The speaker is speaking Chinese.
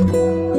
嗯。